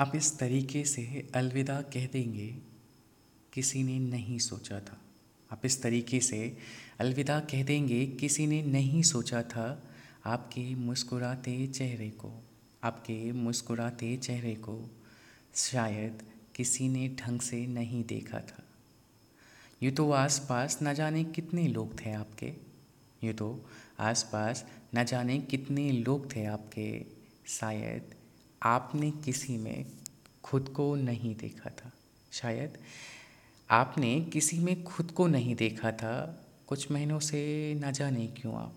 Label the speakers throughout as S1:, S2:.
S1: आप इस तरीके से अलविदा कह देंगे, किसी ने नहीं सोचा था। आप इस तरीके से अलविदा कह देंगे, किसी ने नहीं सोचा था आपके मुस्कुराते चेहरे को, आपके मुस्कुराते चेहरे को शायद किसी ने ढंग से नहीं देखा था। यूँ तो आस पास न जाने कितने लोग थे आपके, यूँ तो आस पास न जाने कितने लोग थे आपके, शायद आपने किसी में खुद को नहीं देखा था। शायद आपने किसी में खुद को नहीं देखा था। कुछ महीनों से न जाने क्यों आप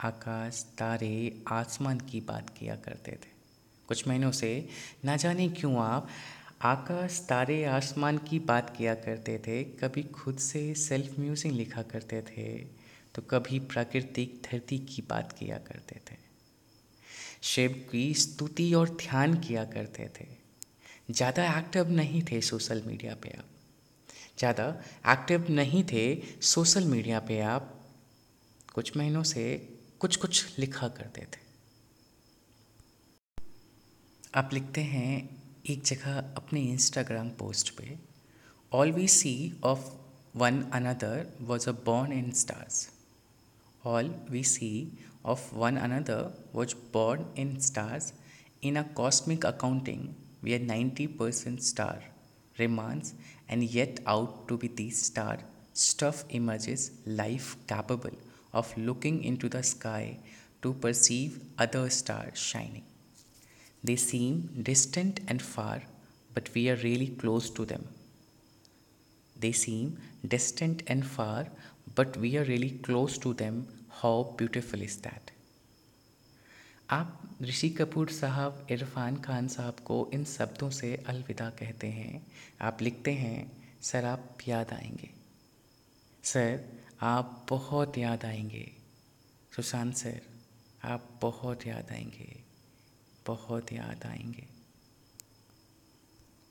S1: आकाश, तारे, आसमान की बात किया करते थे। कुछ महीनों से न जाने क्यों आप आकाश, तारे, आसमान की बात किया करते थे। कभी खुद से सेल्फ म्यूज़िक लिखा करते थे। तो कभी प्राकृतिक धरती की बात किया करते थे। शिव की स्तुति और ध्यान किया करते थे। ज़्यादा एक्टिव नहीं थे सोशल मीडिया पे आप। ज़्यादा एक्टिव नहीं थे सोशल मीडिया पे आप कुछ महीनों से कुछ कुछ लिखा करते थे। आप लिखते हैं एक जगह अपने इंस्टाग्राम पोस्ट पे all we see of one another was a born in stars all we see of one another was born in stars in a cosmic accounting where 90% star remains and yet out to be the star stuff emerges life capable of looking into the sky to perceive other stars shining. They seem distant and far, but we are really close to them. They seem distant and far, but we are really close to them how beautiful is that आप ऋषि कपूर साहब, इरफान खान साहब को इन शब्दों से अलविदा कहते हैं। आप लिखते हैं, सर, आप याद आएँगे। सर, आप बहुत याद आएँगे। सुशांत सर, आप बहुत याद आएँगे। बहुत याद आएँगे।